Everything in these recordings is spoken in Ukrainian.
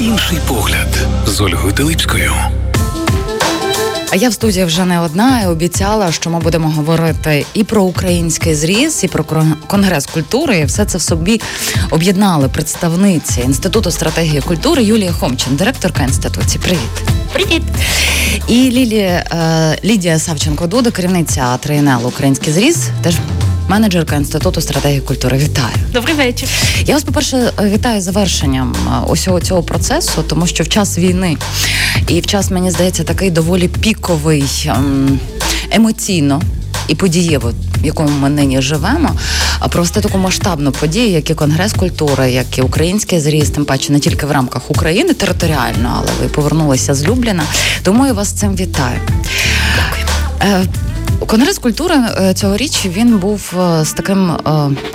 Інший погляд з Ольгою Теличкою. А я в студії вже не одна і обіцяла, що ми будемо говорити і про український зріз, і про конгрес культури. І все це в собі об'єднали представниці інституту стратегії культури Юлія Хомчин, директорка інституції. Привіт, привіт. І Лілія е, Лідія Савченко Дуда, керівниця ТРНЛ Український зріз, теж менеджерка інституту стратегії культури. Вітаю. Добрий вечір. Я вас, по перше, вітаю завершенням е, усього цього процесу, тому що в час війни і в час мені здається такий доволі піковий ем, емоційно. І подієво, в якому ми нині живемо, а провести таку масштабну подію, як і Конгрес культури, як і український зріст, тим паче не тільки в рамках України територіально, але ви повернулися з Любліна. Тому я вас з цим вітаю. Дякую. Конгрес культури е, цьогоріч він був е, з таким е,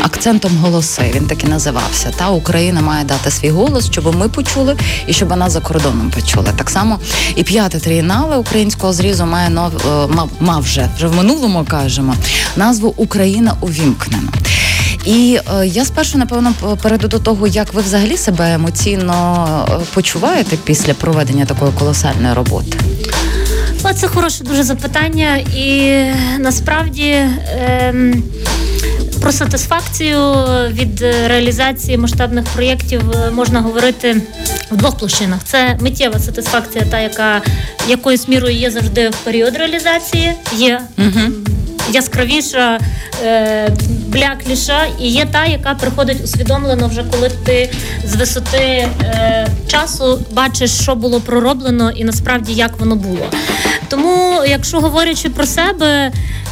акцентом голоси. Він так і називався. Та Україна має дати свій голос, щоб ми почули і щоб нас за кордоном почули. Так само і п'яте трієнале українського зрізу має нов мав, мав вже вже в минулому кажемо назву Україна увімкнена. І е, я спершу напевно перейду до того, як ви взагалі себе емоційно почуваєте після проведення такої колосальної роботи. О, це хороше дуже запитання, і насправді. Ем... Про сатисфакцію від реалізації масштабних проєктів е, можна говорити в двох площинах. Це миттєва сатисфакція, та яка якоюсь мірою є завжди в період реалізації, є угу. Яскравіша, е, блякліша, і є та, яка приходить усвідомлено вже коли ти з висоти е, часу бачиш, що було пророблено, і насправді як воно було. Тому, якщо говорячи про себе,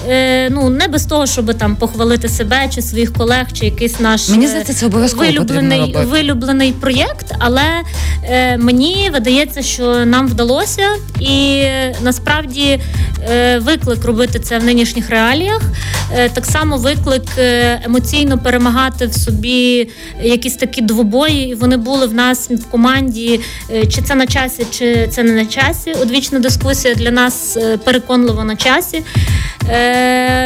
е, ну не без того, щоб там похвалити себе чи своїх колег, чи якийсь наш мені здається, це обов'язково вилюблений вилюблений проєкт, але е, мені видається, що нам вдалося, і насправді е, виклик робити це в нинішніх реаліях. Е, так само виклик е, емоційно перемагати в собі якісь такі двобої. І вони були в нас в команді, е, чи це на часі, чи це не на часі. Одвічна дискусія для нас переконливо на часі.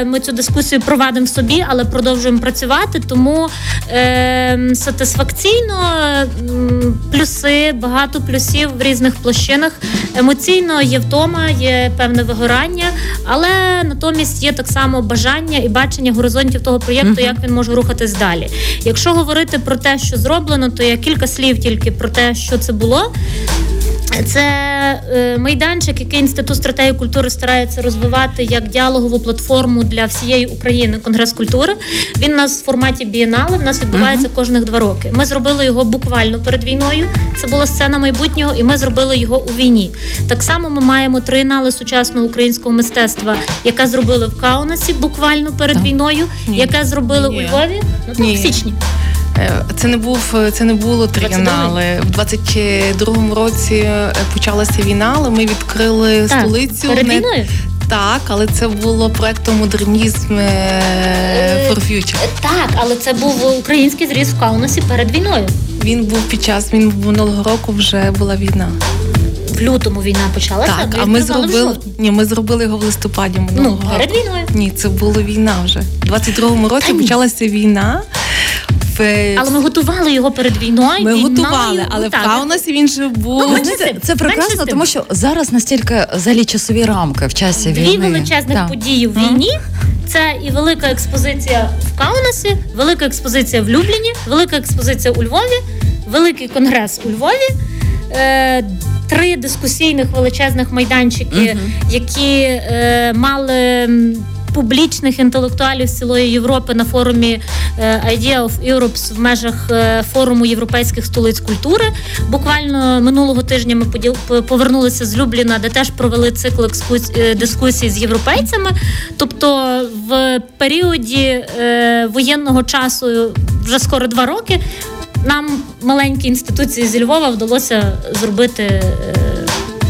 Ми цю дискусію провадимо в собі, але продовжуємо працювати. Тому сатисфакційно плюси, багато плюсів в різних площинах. Емоційно є втома, є певне вигорання, але натомість є так само бажання і бачення горизонтів того проєкту, uh-huh. як він може рухатись далі. Якщо говорити про те, що зроблено, то я кілька слів тільки про те, що це було. Це е, майданчик, який інститут стратегії культури старається розвивати як діалогову платформу для всієї України Конгрес культури. Він у нас в форматі бієнали. В нас відбувається uh-huh. кожних два роки. Ми зробили його буквально перед війною. Це була сцена майбутнього, і ми зробили його у війні. Так само ми маємо триєнали сучасного українського мистецтва, яке зробили в Каунасі буквально перед uh-huh. війною, яке зробили Ні. у Львові ну, в січні. Е, це не був це не було трієнали. В 22-му році е, почалася війна, але ми відкрили так, столицю. Перед не... війною? Так, але це було проектом модернізм е, for Future. Так, але це був український зріз в Каунасі перед війною. Він був під час він минулого року вже була війна. В лютому війна почалася. Так, а ми зробили ні, ми зробили його в листопаді минулого Ну, перед війною. Ні, це була війна вже. У 22-му році почалася війна. Але ми готували його перед війною. Ми готували, але в Каунасі він же був. Ну, це, це прекрасно, тому що зараз настільки взагалі часові рамки в часі війни. Дві величезних події в війні. Це і велика експозиція в Каунасі, велика експозиція в Любліні, велика експозиція у Львові, великий конгрес у Львові. Е, Три дискусійних величезних майданчики, uh-huh. які е, мали публічних інтелектуалів з цілої Європи на форумі е, Idea of Europe в межах е, форуму європейських столиць культури. Буквально минулого тижня ми повернулися з Любліна, де теж провели цикл е, дискусій з європейцями. Тобто, в періоді воєнного часу вже скоро два роки. Нам маленькій інституції зі Львова вдалося зробити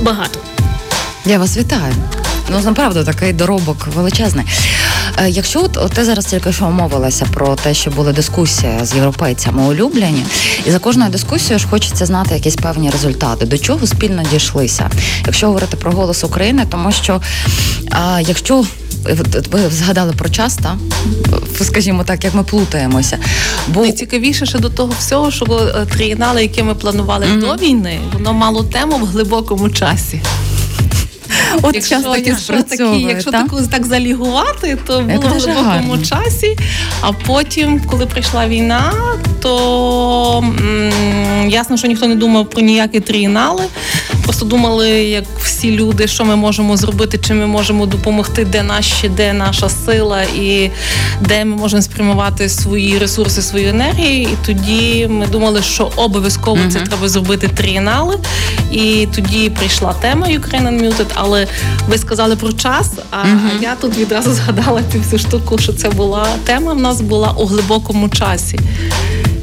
багато. Я вас вітаю. Ну направду такий доробок величезний. Е, якщо от, от ти зараз тільки що мовилася про те, що була дискусія з європейцями улюблені, і за кожною дискусією ж хочеться знати якісь певні результати, до чого спільно дійшлися, якщо говорити про голос України, тому що а, якщо ви згадали про час, та скажімо так, як ми плутаємося. Бо найцікавіше ще до того всього, що е, трієнали, яке ми планували mm-hmm. до війни, воно мало тему в глибокому часі. От якщо, час таки такі, якщо та? таку так залігувати, то було в глибокому часі. А потім, коли прийшла війна, то м- ясно, що ніхто не думав про ніякі трієнали. Просто думали, як всі люди, що ми можемо зробити, чи ми можемо допомогти, де наші, де наша сила, і де ми можемо спрямувати свої ресурси, свої енергії. І тоді ми думали, що обов'язково uh-huh. це треба зробити трієнали. І тоді прийшла тема Ukraine Unmuted, але ви сказали про час. А uh-huh. я тут відразу згадала цю штуку, що це була тема. В нас була у глибокому часі.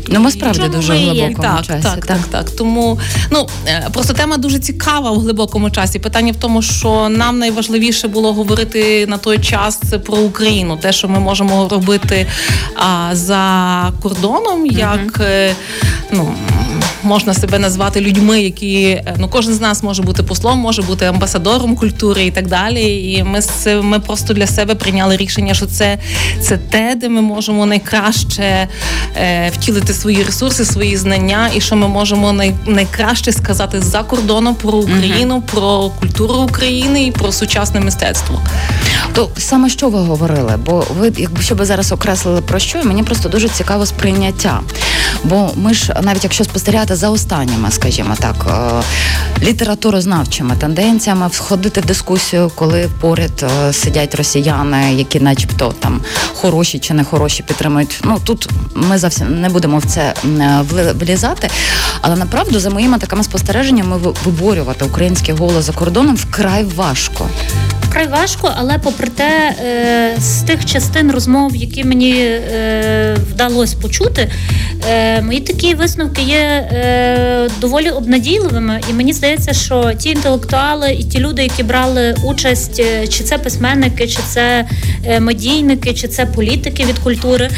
Ну, ми справді Чому дуже в глибокому так, часі. Так, так, так. Тому ну е, просто тема дуже цікава в глибокому часі. Питання в тому, що нам найважливіше було говорити на той час про Україну, те, що ми можемо робити а, за кордоном, як uh ну можна себе назвати людьми, які е, ну кожен з нас може бути послом, може бути амбасадором культури і так далі. І ми ми просто для себе прийняли рішення, що це це те, де ми можемо найкраще е, втілити свої ресурси, свої знання, і що ми можемо най, найкраще сказати за кордоном про Україну, uh про культуру України і про сучасне мистецтво. То саме що ви говорили? Бо ви, якщо би зараз окреслили про що, мені просто дуже цікаво сприйняття. Бо ми ж навіть якщо спостерігати за останніми, скажімо так, е, літературознавчими тенденціями, входити в дискусію, коли поряд е, сидять росіяни, які, начебто, там хороші чи не хороші, підтримують. Ну тут ми зовсім не будемо це е, влізати. Але направду, за моїми такими спостереженнями, виборювати український голос за кордоном вкрай важко вкрай важко, але попри те, е, з тих частин розмов, які мені е, вдалося почути, е, мої такі висновки є доволі обнадійливими. І мені здається, що ті інтелектуали і ті люди, які брали участь, чи це письменники, чи це медійники, чи це політики від культури,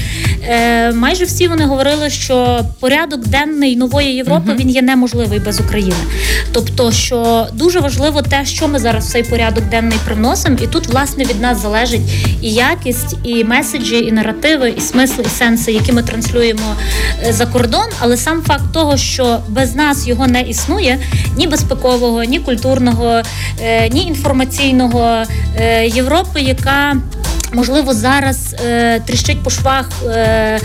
майже всі вони говорили, що порядок денний нової Європи він є неможливий без України. Тобто, що дуже важливо те, що ми зараз в цей порядок денний приносимо носом, і тут власне від нас залежить і якість, і меседжі, і наративи, і смисли, і сенси, які ми транслюємо е, за кордон. Але сам факт того, що без нас його не існує, ні безпекового, ні культурного, е, ні інформаційного е, Європи, яка Можливо, зараз е, тріщить по швах е, е,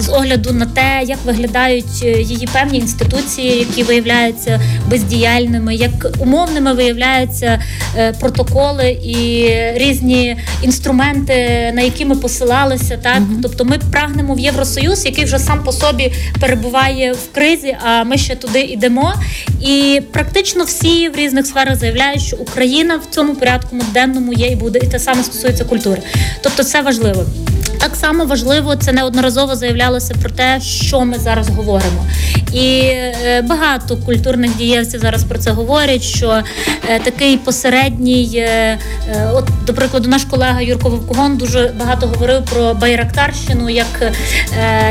з огляду на те, як виглядають е, її певні інституції, які виявляються бездіяльними, як умовними виявляються е, протоколи і різні інструменти, на які ми посилалися. Так, mm тобто, ми прагнемо в Євросоюз, який вже сам по собі перебуває в кризі. А ми ще туди йдемо. І практично всі в різних сферах заявляють, що Україна в цьому порядку денному є і буде, і те саме стосується культури культури. Тобто, це важливо. Так само важливо, це неодноразово заявлялося про те, що ми зараз говоримо. І е, багато культурних дієвців зараз про це говорять. Що е, такий посередній, е, от, до прикладу, наш колега Юрко Вовкогон дуже багато говорив про байрактарщину як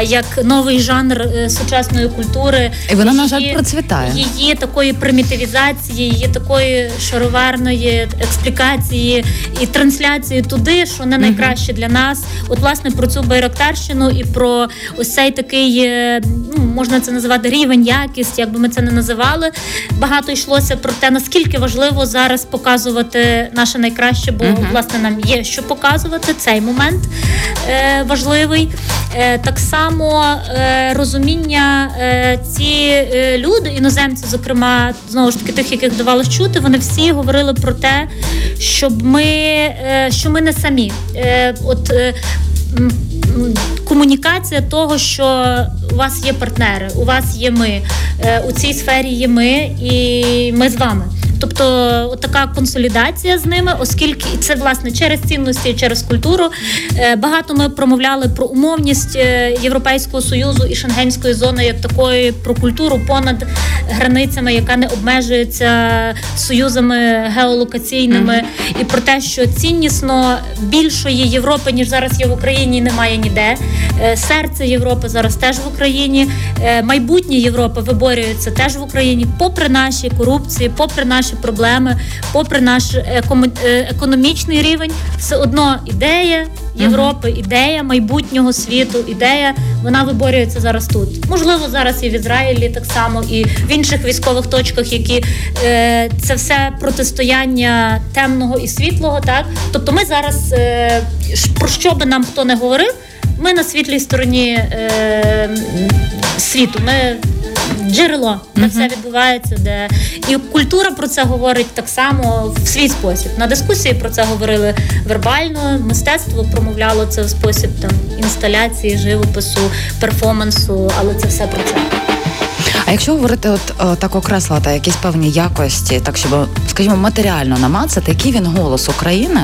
як новий жанр сучасної культури. І вона, на жаль, процвітає. Її такої примітивізації, її такої шароварної експлікації і трансляції туди, що не найкраще для нас. От власне про цю байрактарщину і про ось цей такий, е, ну можна це називати рівень, якість, як би ми це не називали. Багато йшлося про те, наскільки важливо зараз показувати наше найкраще, бо uh-huh. власне нам є що показувати. Цей момент е, важливий. Е, Так само е, розуміння е, ці е, люди, іноземці, зокрема, знову ж таки, тих, яких давалось чути, вони всі говорили про те, щоб ми, е, що ми не самі. Е, От комунікація того, що у вас є партнери, у вас є ми е, у цій сфері є ми, і ми з вами. Тобто така консолідація з ними, оскільки це власне через цінності, через культуру. Е, багато ми промовляли про умовність е, Європейського союзу і Шенгенської зони як такої про культуру понад границями, яка не обмежується союзами геолокаційними, і про те, що ціннісно більшої Європи, ніж зараз є в Україні, немає ніде. Е, Серце Європи зараз теж в Україні. Майбутнє Європи виборюється теж в Україні, попри наші корупції, попри наші проблеми, попри наш е, економічний рівень, все одно ідея Європи, ідея майбутнього світу, ідея вона виборюється зараз тут. Можливо, зараз і в Ізраїлі так само, і в інших військових точках, які е, це все протистояння темного і світлого. Так, тобто, ми зараз е, про що би нам хто не говорив, ми на світлій стороні е, світу. Ми джерело, де все відбувається, де і культура про це говорить так само в свій спосіб. На дискусії про це говорили вербально, мистецтво промовляло це в спосіб там інсталяції, живопису, перформансу, але це все про це. А якщо говорити, от е, так окреслити якісь певні якості, так щоб, скажімо, матеріально намацати, який він голос України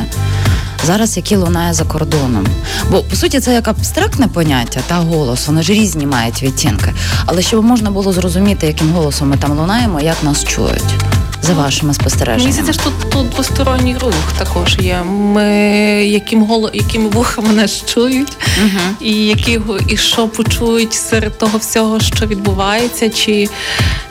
зараз, який лунає за кордоном. Бо по суті це як абстрактне поняття та голос, вони ж різні мають відтінки. Але щоб можна було зрозуміти, яким голосом ми там лунаємо, як нас чують. За вашими Мені спостереженнями. здається, що тут, тут двосторонній рух також є. Ми яким голо, якими вухами нас чують, Мгм. і які і що почують серед того всього, що відбувається, чи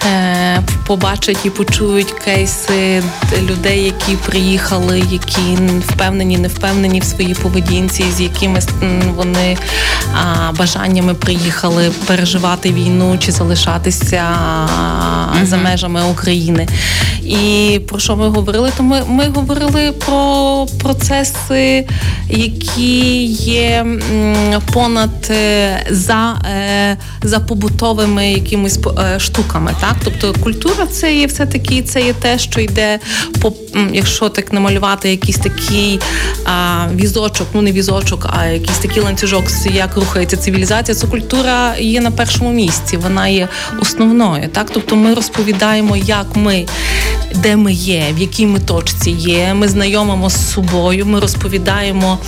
е, побачать і почують кейси людей, які приїхали, які впевнені, не впевнені в своїй поведінці, з якими вони бажаннями приїхали переживати війну чи залишатися а, за межами України. І про що ми говорили? То ми, ми говорили про процеси, які є понад е, за, е, за побутовими якимись е, штуками. Так? Тобто культура це є все-таки це є те, що йде по якщо так намалювати якийсь такий а, візочок, ну не візочок, а якийсь такий ланцюжок, як рухається цивілізація, це культура є на першому місці, вона є основною. Так? Тобто ми розповідаємо, як ми де ми є, в якій ми точці є. Ми знайомимо з собою, ми розповідаємо,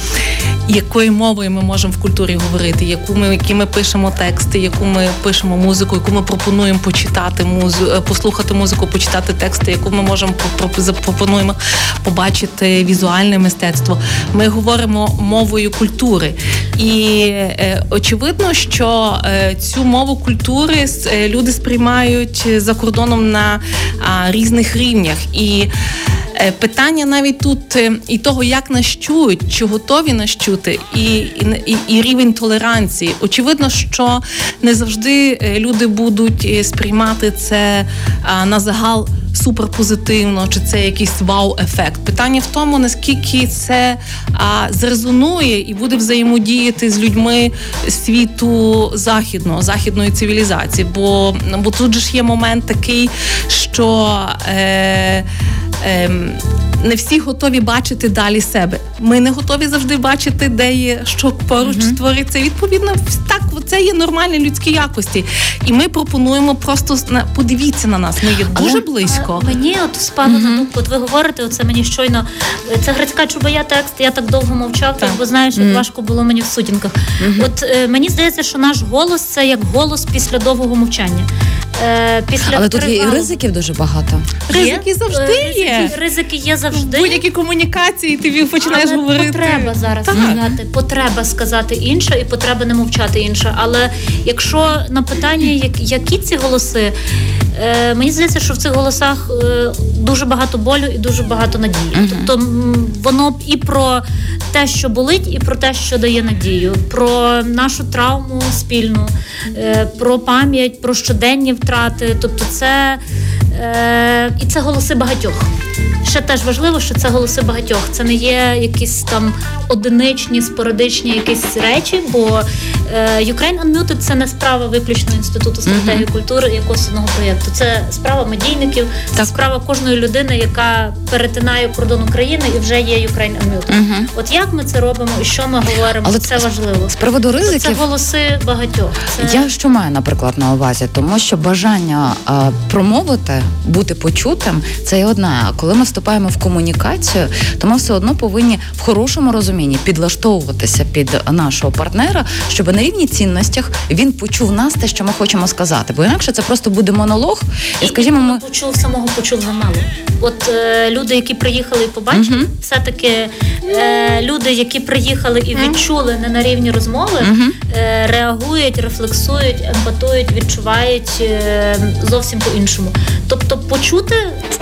якою мовою ми можемо в культурі говорити, яку ми, які ми пишемо тексти, яку ми пишемо музику, яку ми пропонуємо почитати музику, послухати музику, почитати тексти, яку ми можемо по- про- запропонуємо побачити візуальне мистецтво. Ми говоримо мовою культури. І е, очевидно, що е, цю мову культури е, люди сприймають за кордоном на а, різних рівнях. І питання навіть тут е, і того, як нас чують, чи готові нас чути, і, і, і, рівень толеранції. Очевидно, що не завжди е, люди будуть е, сприймати це на загал. Суперпозитивно, чи це якийсь вау-ефект. Питання в тому, наскільки це а, зрезонує і буде взаємодіяти з людьми світу західного, західної цивілізації. Бо, бо тут же ж є момент такий, що е, е, не всі готові бачити далі себе. Ми не готові завжди бачити, де є що поруч твориться. І, Відповідно, так це є нормальні людські якості. І ми пропонуємо просто подивіться на нас. Ми є дуже близько. А Мені от спало на думку, от ви говорите, оце мені щойно. Це Грицька Чубая текст, я так довго мовчав, Так. бо знаєш, як важко було мені в сутінках. От е, мені здається, що наш голос це як голос після довгого мовчання. Е, після Але тут є і тривалого- ризиків дуже багато. Ризики завжди Е, є. Ризики, ризики є завжди. будь-якій комунікації ти починаєш Але говорити. Потреба зараз Так. сказати, потреба сказати інше, і потреба не мовчати інше. Але якщо на питання, як- які ці голоси, е, мені здається, що в цих голосах е, дуже багато болю і дуже багато надії. Тобто м, воно б і про те, що болить, і про те, що дає надію, про нашу травму спільну, е, про пам'ять, про щоденні втрати. Тобто, це е, і це голоси багатьох. Ще теж важливо, що це голоси багатьох. Це не є якісь там одиничні, спорадичні якісь речі, бо Ukraine Unmuted – це не справа виключно інституту стратегії культури якогось одного проєкту. Це справа медійників, це Так. справа кожної людини, яка перетинає кордон України і вже є Ukraine Unmuted. Мгм. От як ми це робимо і що ми говоримо? Але це важливо. З приводу Це голоси багатьох. Це... Я що маю, наприклад, на увазі, тому що бажання а, промовити, бути почутим це є одне. А коли ми вступаємо в комунікацію, то ми все одно повинні в хорошому розумінні підлаштовуватися під нашого партнера, щоб не на рівні цінностях він почув нас те, що ми хочемо сказати. Бо інакше це просто буде монолог, і скажімо, ми почув самого почув замало. От е, люди, які приїхали і побачили, Мгм. все-таки е, люди, які приїхали і відчули не на рівні розмови, Мгм. е, реагують, рефлексують, емпатують, відчувають е, зовсім по-іншому. Тобто, почути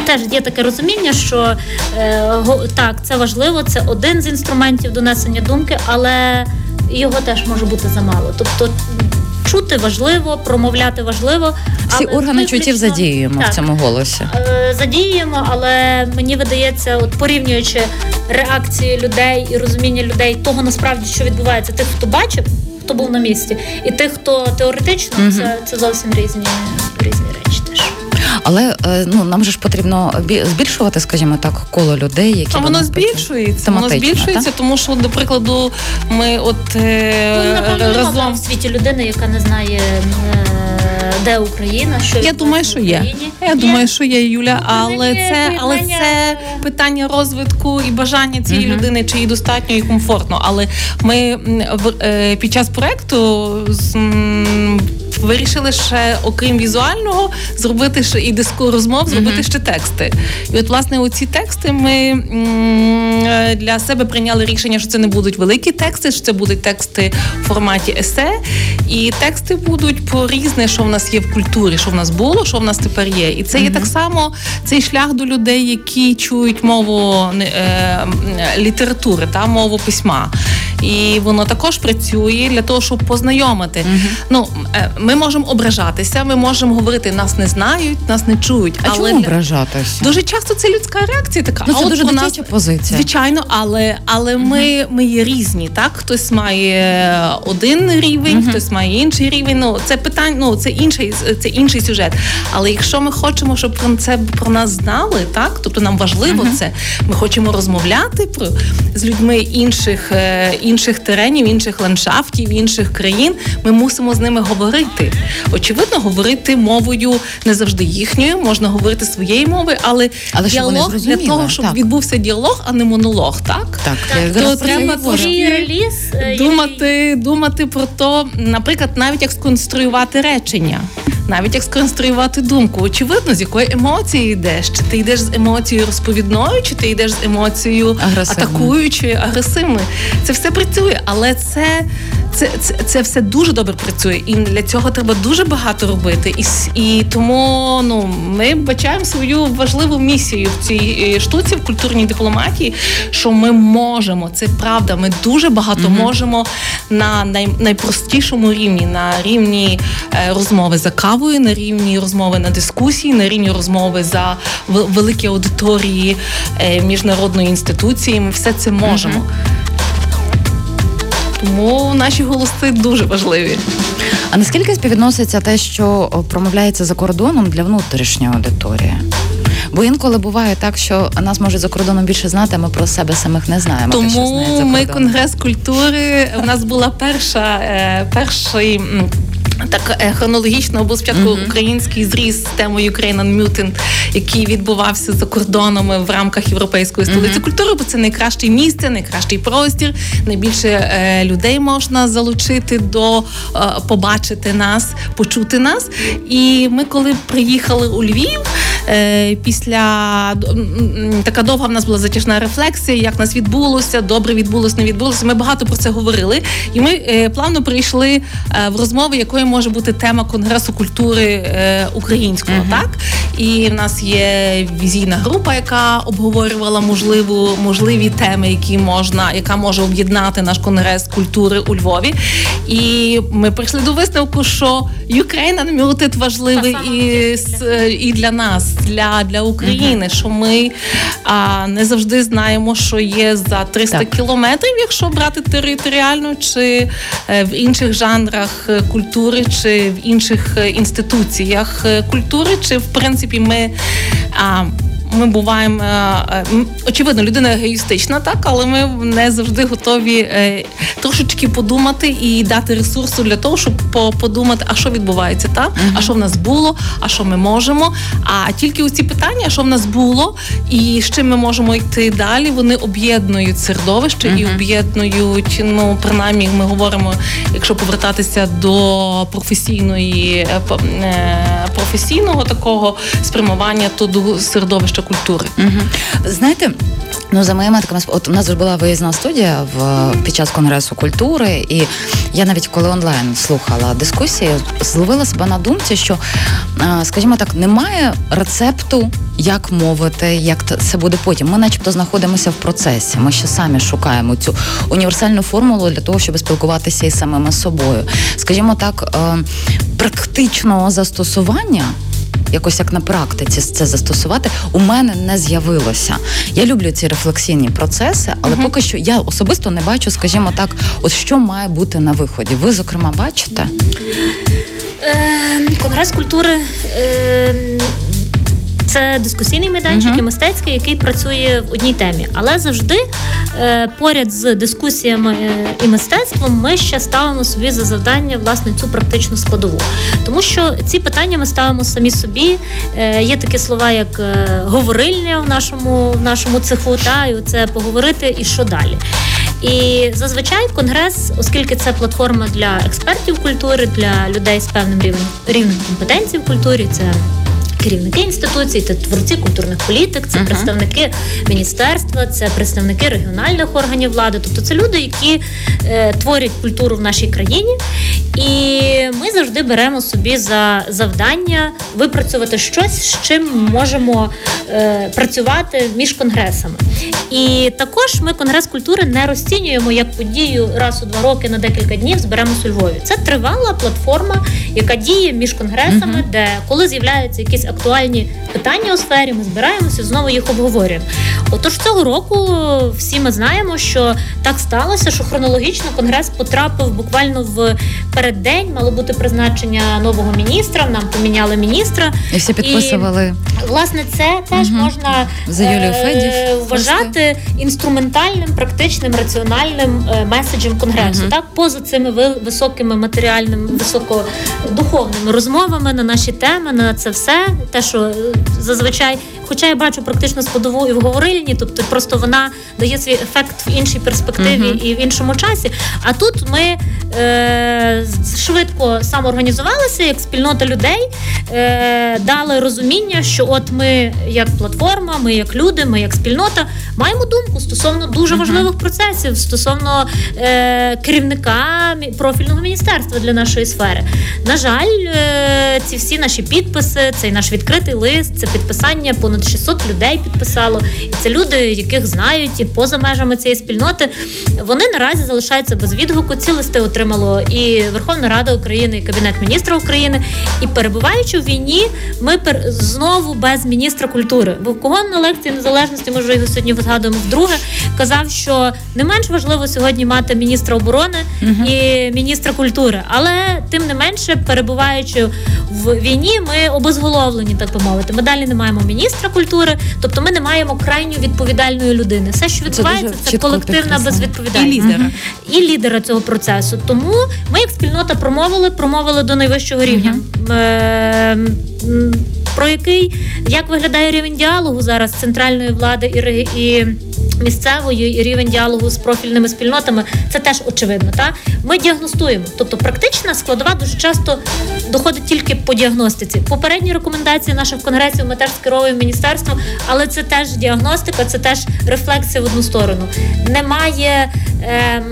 теж є таке розуміння, що е, го- так, це важливо, це один з інструментів донесення думки, але його теж може бути замало. Тобто. Чути важливо, промовляти важливо. всі органи чуттів задіюємо Так. в цьому голосі. Е, задіємо, але мені видається, от порівнюючи реакції людей і розуміння людей того насправді, що відбувається, тих, хто бачив, хто був на місці, і тих, хто теоретично, угу. це, це зовсім різні, різні речі. Але е, ну нам же ж потрібно бі- збільшувати, скажімо так, коло людей, які А воно збільшується. Воно збільшується, тому що, до прикладу, ми от е, Ну, разом. в світі людини, яка не знає, е, де Україна, що Я думаю, що є. Україні. Я Є. думаю, що є Юля, але це, але це питання розвитку і бажання цієї людини, чи їй достатньо і комфортно. Але ми в- е, під час проекту з- м, вирішили ще, окрім візуального, зробити ще і диску розмов, зробити ще тексти. І от, власне, оці тексти ми для себе прийняли рішення, що це не будуть великі тексти, що це будуть тексти в форматі есе. І тексти будуть по різне, що в нас є в культурі, що в нас було, що в нас тепер є. І це є так само цей шлях до людей, які чують мову е, літератури та мову письма. І воно також працює для того, щоб познайомити. Ну е, ми можемо ображатися, ми можемо говорити, нас не знають, нас не чують. А але чому ображатися? дуже часто це людська реакція така. Ну, а це от дуже вона- дитяча позиція. Звичайно, але, але ми, ми є різні. Так, хтось має один рівень, хтось має інший рівень. Ну це питання, ну це інший, це інший сюжет. Але якщо ми хочемо, щоб про це про нас знали, так тобто нам важливо це. Ми хочемо розмовляти про з людьми інших, е, інших теренів, інших ландшафтів, інших країн. Ми мусимо з ними говорити. Очевидно, говорити мовою не завжди їхньою, можна говорити своєю мовою, але, Але діалог для того, щоб так. відбувся діалог, а не монолог, так? Так, Так, то так. треба реліз е, думати, думати про то, наприклад, навіть як сконструювати речення. Навіть як сконструювати думку, очевидно, з якої емоції йдеш. Чи ти йдеш з емоцією розповідною, чи ти йдеш з емоцією Агресивною. атакуючою, агресивною. Це все працює, але це, це, це, це все дуже добре працює. І для цього треба дуже багато робити. І, і тому ну, ми бачаємо свою важливу місію в цій е, штуці, в культурній дипломатії, що ми можемо, це правда, ми дуже багато можемо на най, найпростішому рівні, на рівні е, розмови за кавою, на рівні розмови на дискусії, на рівні розмови за великі аудиторії е, міжнародної інституції. Ми все це можемо. Тому наші голоси дуже важливі. А наскільки співвідноситься те, що промовляється за кордоном для внутрішньої аудиторії? Бо інколи буває так, що нас можуть за кордоном більше знати, а ми про себе самих не знаємо. те, що Тому ми кордоном. конгрес культури. У нас була перша е, перший. Так е, хронологічно був спочатку український зріз з темою Ukraine Unmuted, який відбувався за кордонами в рамках європейської столиці культури, бо це найкраще місце, найкращий простір. Найбільше е, людей можна залучити до е, побачити нас, почути нас. І ми, коли приїхали у Львів, е, після така довга в нас була затяжна рефлексія, як нас відбулося, добре відбулося, не відбулося. Ми багато про це говорили, і ми е, плавно прийшли е, в розмови, якою може бути тема конгресу культури українського. Так і в нас є візійна група, яка обговорювала можливу можливі теми, які можна, яка може об'єднати наш конгрес культури у Львові. І ми прийшли до висновку, що Ukraine Unmuted важливий і, і для нас, для, для України, що ми а, не завжди знаємо, що є за 300 Так. кілометрів, якщо брати територіально, чи е, в інших жанрах е, культури, чи в інших е, інституціях культури, чи в принципі ми. А, ми буваємо е, е, очевидно, людина егоїстична, так але ми не завжди готові е, трошечки подумати і дати ресурсу для того, щоб подумати, а що відбувається, так uh-huh. а що в нас було, а що ми можемо. А тільки у ці питання, що в нас було, і з чим ми можемо йти далі, вони об'єднують середовище uh-huh. і об'єднують. Ну принаймні, ми говоримо, якщо повертатися до професійної професійного такого спрямування, то до середовища культури. Угу. Знаєте, ну за моїми такими от у нас ж була виїзна студія в під час конгресу культури, і я навіть коли онлайн слухала дискусії, зловила себе на думці, що, скажімо так, немає рецепту. Як мовити, як це буде потім? Ми, начебто, знаходимося в процесі. Ми ще самі шукаємо цю універсальну формулу для того, щоб спілкуватися із самими собою. Скажімо так, е, практичного застосування якось як на практиці це застосувати, у мене не з'явилося. Я люблю ці рефлексійні процеси, але uh поки що я особисто не бачу, скажімо так, от що має бути на виході. Ви, зокрема, бачите? Е, Конгрес культури. Е, це дискусійний майданчик uh-huh. і мистецький, який працює в одній темі. Але завжди е, поряд з дискусіями е, і мистецтвом ми ще ставимо собі за завдання власне цю практичну складову. Тому що ці питання ми ставимо самі собі. Е, Є такі слова, як е, говорильня в нашому в нашому цеху, та і це поговорити і що далі. І зазвичай конгрес, оскільки це платформа для експертів культури, для людей з певним рівнем рівнем компетенції в культурі, це керівники інституцій, це творці культурних політик, це uh-huh. представники міністерства, це представники регіональних органів влади. Тобто це люди, які е, творять культуру в нашій країні, і ми завжди беремо собі за завдання випрацювати щось, з чим можемо е, працювати між конгресами. І також ми конгрес культури не розцінюємо як подію раз у два роки на декілька днів зберемося у Львові. Це тривала платформа, яка діє між конгресами, uh-huh. де коли з'являються якісь актуальні питання у сфері, ми збираємося знову їх обговорюємо. Отож, цього року всі ми знаємо, що так сталося, що хронологічно конгрес потрапив буквально в переддень, мало бути призначення нового міністра. Нам поміняли міністра, і всі підписували. І, власне, це теж угу. можна За Юлію е, Федів, вважати інструментальним, практичним, раціональним е, меседжем конгресу. Угу. Так, поза цими високими матеріальними, високодуховними розмовами на наші теми, на це все те, що е, зазвичай, хоча я бачу практично складову і в говорильні, тобто просто вона дає свій ефект в іншій перспективі uh-huh. і в іншому часі. А тут ми е, швидко самоорганізувалися як спільнота людей, е, дали розуміння, що от ми як платформа, ми як люди, ми як спільнота маємо думку стосовно дуже uh-huh. важливих процесів стосовно е, керівника профільного міністерства для нашої сфери. На жаль, е, ці всі наші підписи цей наш відкритий лист, це підписання понад 600 людей підписало. І це люди, яких знають і поза межами цієї спільноти. Вони наразі залишаються без відгуку. Ці листи отримало і Верховна Рада України, і Кабінет міністра України. І перебуваючи в війні, ми пер... знову без міністра культури. Бо кого на лекції незалежності, ми вже його сьогодні згадуємо вдруге, казав, що не менш важливо сьогодні мати міністра оборони uh і міністра культури, але тим не менше, перебуваючи в війні, ми обов'язково обезголовлені, так би мовити. Ми далі не маємо міністра культури, тобто ми не маємо крайньо відповідальної людини. Все, що відбувається, це, це колективна безвідповідальність і лідера і лідера цього процесу. Тому ми, як спільнота, промовили, промовили до найвищого рівня. Uh-huh. Про який як виглядає рівень діалогу зараз центральної влади і і місцевої і рівень діалогу з профільними спільнотами, це теж очевидно. Та ми діагностуємо, тобто практична складова дуже часто доходить тільки по діагностиці. Попередні рекомендації наших конгресів ми теж скеровуємо міністерство, але це теж діагностика, це теж рефлексія в одну сторону. Немає е,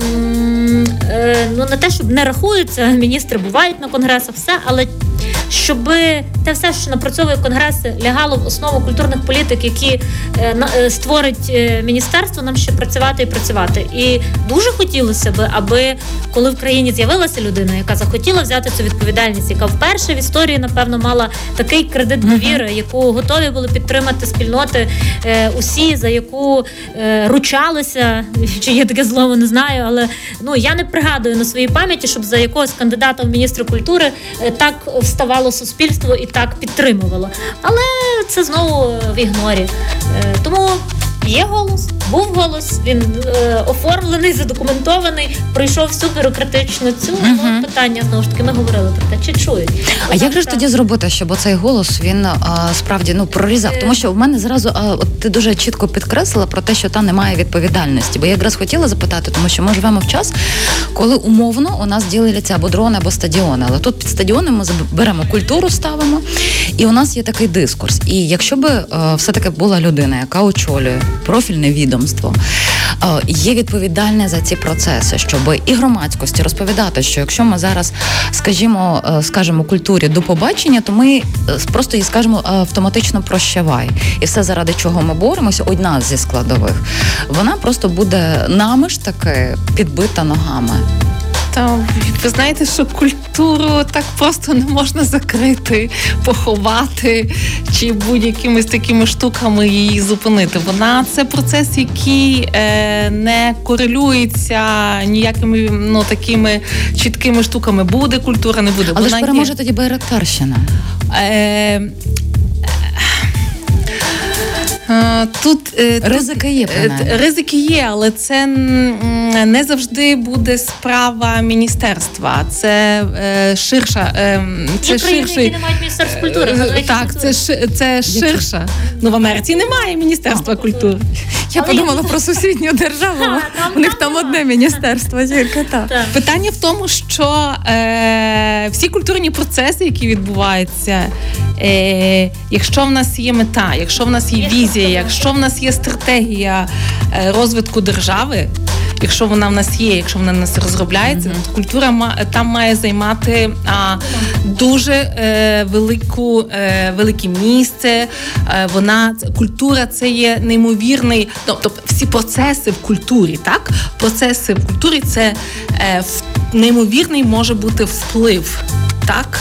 е, ну не те, щоб не рахуються, міністри бувають на конгресах, все, але щоб те все, що напрацьовує конгрес, лягало в основу культурних політик, які е, е, створить е, міністерство, нам ще працювати і працювати. І дуже хотілося б, аби коли в країні з'явилася людина, яка захотіла взяти цю відповідальність, яка вперше в історії, напевно, мала такий кредит довіри, яку готові були підтримати спільноти усі, за яку ручалися, чи є таке слово, не знаю, але ну я не пригадую на своїй пам'яті, щоб за якогось кандидата в міністра культури так вставало суспільство і так підтримувало. Але це знову в ігнорі. Е, Тому є голос, був голос, він е, оформлений, задокументований, пройшов всю бюрократичну цю Мгм. От питання знову ж таки. Ми говорили про те, чи чують. А як же ж тоді зробити, щоб оцей голос він а, справді ну прорізав? Тому що в мене зразу а, от ти дуже чітко підкреслила про те, що там немає відповідальності. Бо я якраз хотіла запитати, тому що ми живемо в час, коли умовно у нас діляться або дрони, або стадіони. Але тут під стадіоном ми беремо культуру, ставимо, і у нас є такий дискурс. І якщо би е, все-таки була людина, яка очолює профільне відомство, е, є відповідальне за ці процеси, щоб і громадськості розповідати, що якщо ми зараз, скажімо, е, скажемо культурі до побачення, то ми е, просто їй скажемо автоматично прощавай. І все заради чого ми боремося, одна зі складових, вона просто буде нами ж таки підбита ногами. Та ви знаєте, що культуру так просто не можна закрити, поховати чи будь-якими такими штуками її зупинити. Вона це процес, який е, не корелюється ніякими ну такими чіткими штуками. Буде культура, не буде. Але Вона ж є. тоді Байрактарщина. Е, Тут е, Ризики є, Е, принаймні. Ризики є, але це не завжди буде справа міністерства. Це е, ширша. Е, це Є країни, ширший. які не мають міністерства культури. Е, Так, це ш це ширша. Ну в Америці немає міністерства культури. Я Але подумала я- про сусідню державу. Там- У них там там одне міністерство, тільки так. Так. Питання в тому, що е, всі культурні процеси, які відбуваються, е, якщо в нас є мета, якщо в нас є Є візія, якщо в нас є стратегія е, розвитку держави, якщо вона в нас є, якщо вона в нас розробляється, то культура там має займати а, дуже е, велику, е, велике місце. Е, вона культура це є неймовірний, ну, тобто всі процеси в культурі, так? Процеси в культурі це е, неймовірний може бути вплив. Так,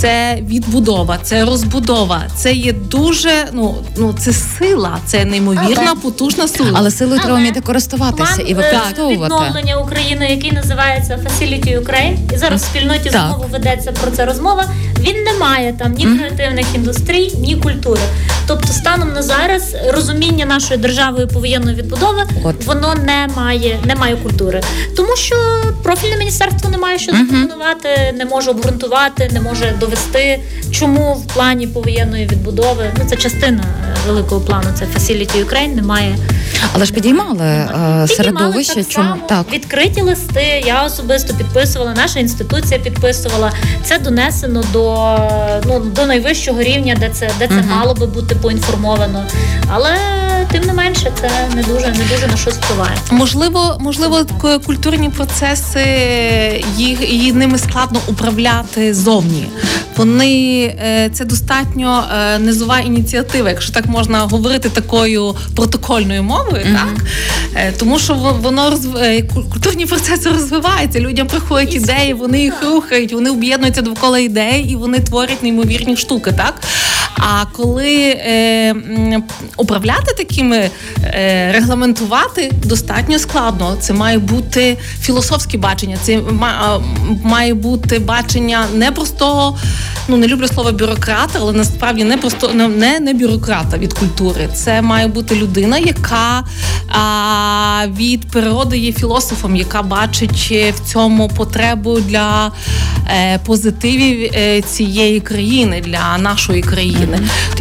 це відбудова, це розбудова, це є дуже ну ну це сила, це неймовірна Але- потужна сила. Але силою треба вміти користуватися План і е, використовувати. відновлення України, який називається Facility Ukraine, і зараз в спільноті Так. знову ведеться про це розмова. Він не має там ні креативних індустрій, ні культури. Тобто, станом на зараз розуміння нашої державної повоєнної відбудови От. воно не має, не має культури, тому що профільне міністерство не має що запропонувати, не може обґрунтувати, не може довести, чому в плані повоєнної відбудови. Ну це частина е, великого плану. Це Facility Ukraine, немає Але ж підіймали е, середовище. так Чому само. так? відкриті листи? Я особисто підписувала, наша інституція підписувала. Це донесено до ну до найвищого рівня, де це де це Мгм. мало би бути поінформовано. Але тим не менше, це не дуже не дуже на щось впливає. Можливо, можливо, культурні процеси їх, їх ними складно управляти зовні. Вони е, це достатньо е, низова ініціатива, якщо так можна говорити такою протокольною мовою, Мгм. так Е, тому що воно розв... культурні процеси розвиваються. Людям приходять ідеї, вони їх рухають, вони об'єднуються довкола ідей і вони творять неймовірні штуки, так. А коли е, управляти такими, е, регламентувати достатньо складно. Це має бути філософське бачення. Це ма- має бути бачення не простого, ну не люблю слово бюрократа, але насправді не просто не, не, не бюрократа від культури. Це має бути людина, яка а, від природи є філософом, яка бачить е, в цьому потребу для е, позитивів е, цієї країни, для нашої країни.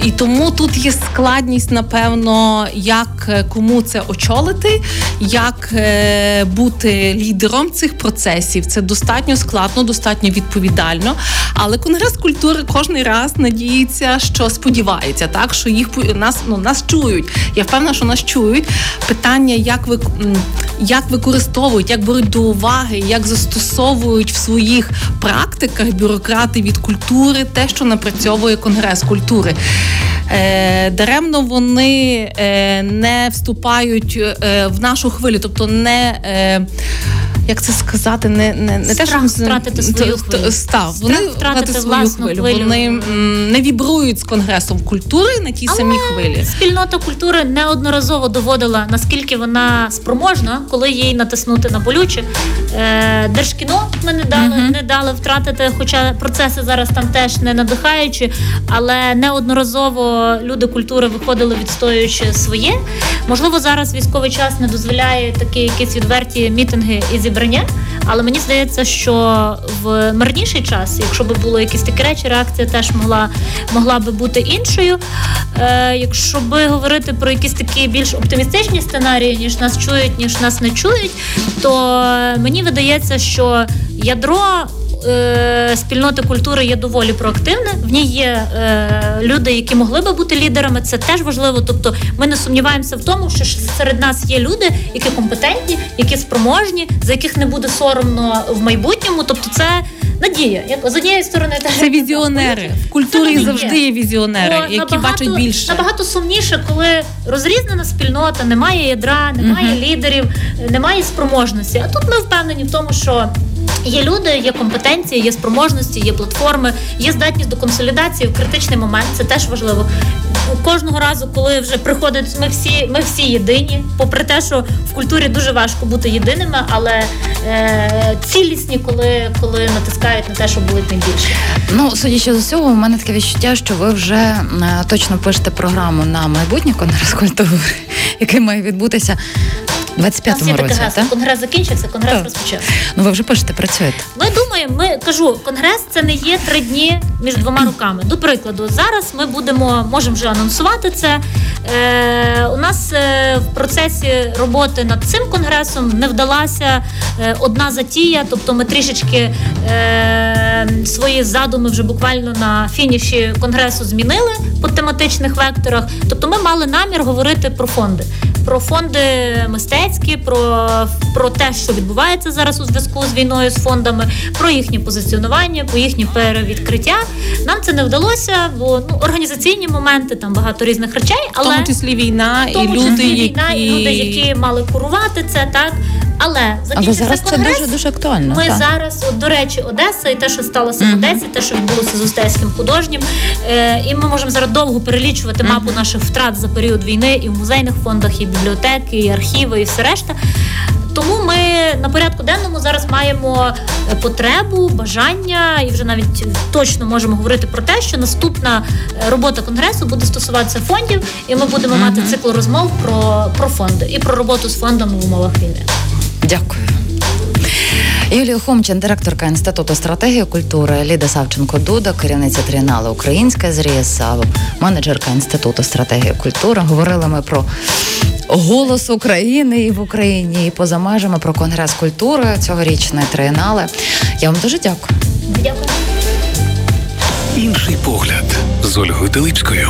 І тому тут є складність, напевно, як е, кому це очолити, як е, бути лідером цих процесів. Це достатньо складно, достатньо відповідально. Але Конгрес культури кожний раз надіється, що сподівається, так що їх нас ну нас чують. Я впевнена, що нас чують. Питання, як ви як використовують, як беруть до уваги, як застосовують в своїх практиках бюрократи від культури те, що напрацьовує Конгрес культури. Е, даремно вони е, не вступають е, в нашу хвилю, тобто не. Е, як це сказати, не, не, не те, що втратити свою хвилю. став. Вони втратити свою власну хвилю. хвилю. Вони м, не вібрують з конгресом культури на тій самій хвилі. Спільнота культури неодноразово доводила, наскільки вона спроможна, коли їй натиснути на болюче. Е, Держкіно ми не дали, не дали втратити, хоча процеси зараз там теж не надихаючі, але неодноразово люди культури виходили відстоюючи своє. Можливо, зараз військовий час не дозволяє такі якісь відверті мітинги і зібрання. Але мені здається, що в мирніший час, якщо б було якісь такі речі, реакція теж могла, могла би бути іншою. Е, якщо би говорити про якісь такі більш оптимістичні сценарії, ніж нас чують, ніж нас не чують, то мені видається, що ядро. Е, Спільноти культури є доволі проактивне. В ній є е, люди, які могли би бути лідерами. Це теж важливо. Тобто, ми не сумніваємося в тому, що серед нас є люди, які компетентні, які спроможні, за яких не буде соромно в майбутньому. Тобто, це надія. Як з однієї сторони, Це візіонери. В культурі надія. завжди є візіонери, Бо які набагато- бачать більше. Набагато сумніше, коли розрізнена спільнота, немає ядра, немає лідерів, немає спроможності. А тут ми впевнені в тому, що. Є люди, є компетенції, є спроможності, є платформи, є здатність до консолідації в критичний момент. Це теж важливо. Кожного разу, коли вже приходить, ми всі, ми всі єдині, попри те, що в культурі дуже важко бути єдиними, але е, цілісні, коли, коли натискають на те, що болить найбільше. Ну, судячи з усього, у мене таке відчуття, що ви вже е, точно пишете програму на майбутній конгрес культури, який має відбутися 25-му році. Так? Конгрес закінчився, конгрес Так. розпочався. Ну ви вже пишете, працюєте. Ми думаємо, ми кажу, конгрес це не є три дні між двома роками. До прикладу, зараз ми будемо можемо вже анонсувати це. Е, у нас е, в процесі роботи над цим конгресом не вдалася е, одна затія, тобто ми трішечки е, свої задуми вже буквально на фініші конгресу змінили по тематичних векторах. Тобто, ми мали намір говорити про фонди. Про фонди мистецькі, про, про те, що відбувається зараз у зв'язку з війною з фондами, про їхнє позиціонування, про їхнє перевідкриття. Нам це не вдалося, бо ну організаційні моменти, там багато різних речей, В але тому числі війна в тому і люди, війна які... і люди, які мали курувати це, так. Але закінчився зараз це дуже дуже актуально. Ми так. зараз, от, до речі, Одеса і те, що сталося в Одесі, те, що відбулося з Устейським художнім. Е, і ми можемо зараз довго перелічувати мапу наших втрат за період війни і в музейних фондах, і бібліотеки, і архіви, і все решта. Тому ми на порядку денному зараз маємо е, потребу, бажання, і вже навіть точно можемо говорити про те, що наступна е, робота конгресу буде стосуватися фондів, і ми будемо мати цикл розмов про, про фонди і про роботу з фондами в умовах війни. Дякую. Юлія Хомчин, директорка Інституту стратегії культури, Ліда Савченко Дуда, керівниця трієналу Українська зріз, менеджерка Інституту стратегії культури. Говорили ми про голос України і в Україні, і поза межами про конгрес культури цьогорічної трієнали. Я вам дуже дякую. Дякую. Інший погляд з Ольгою Теличкою.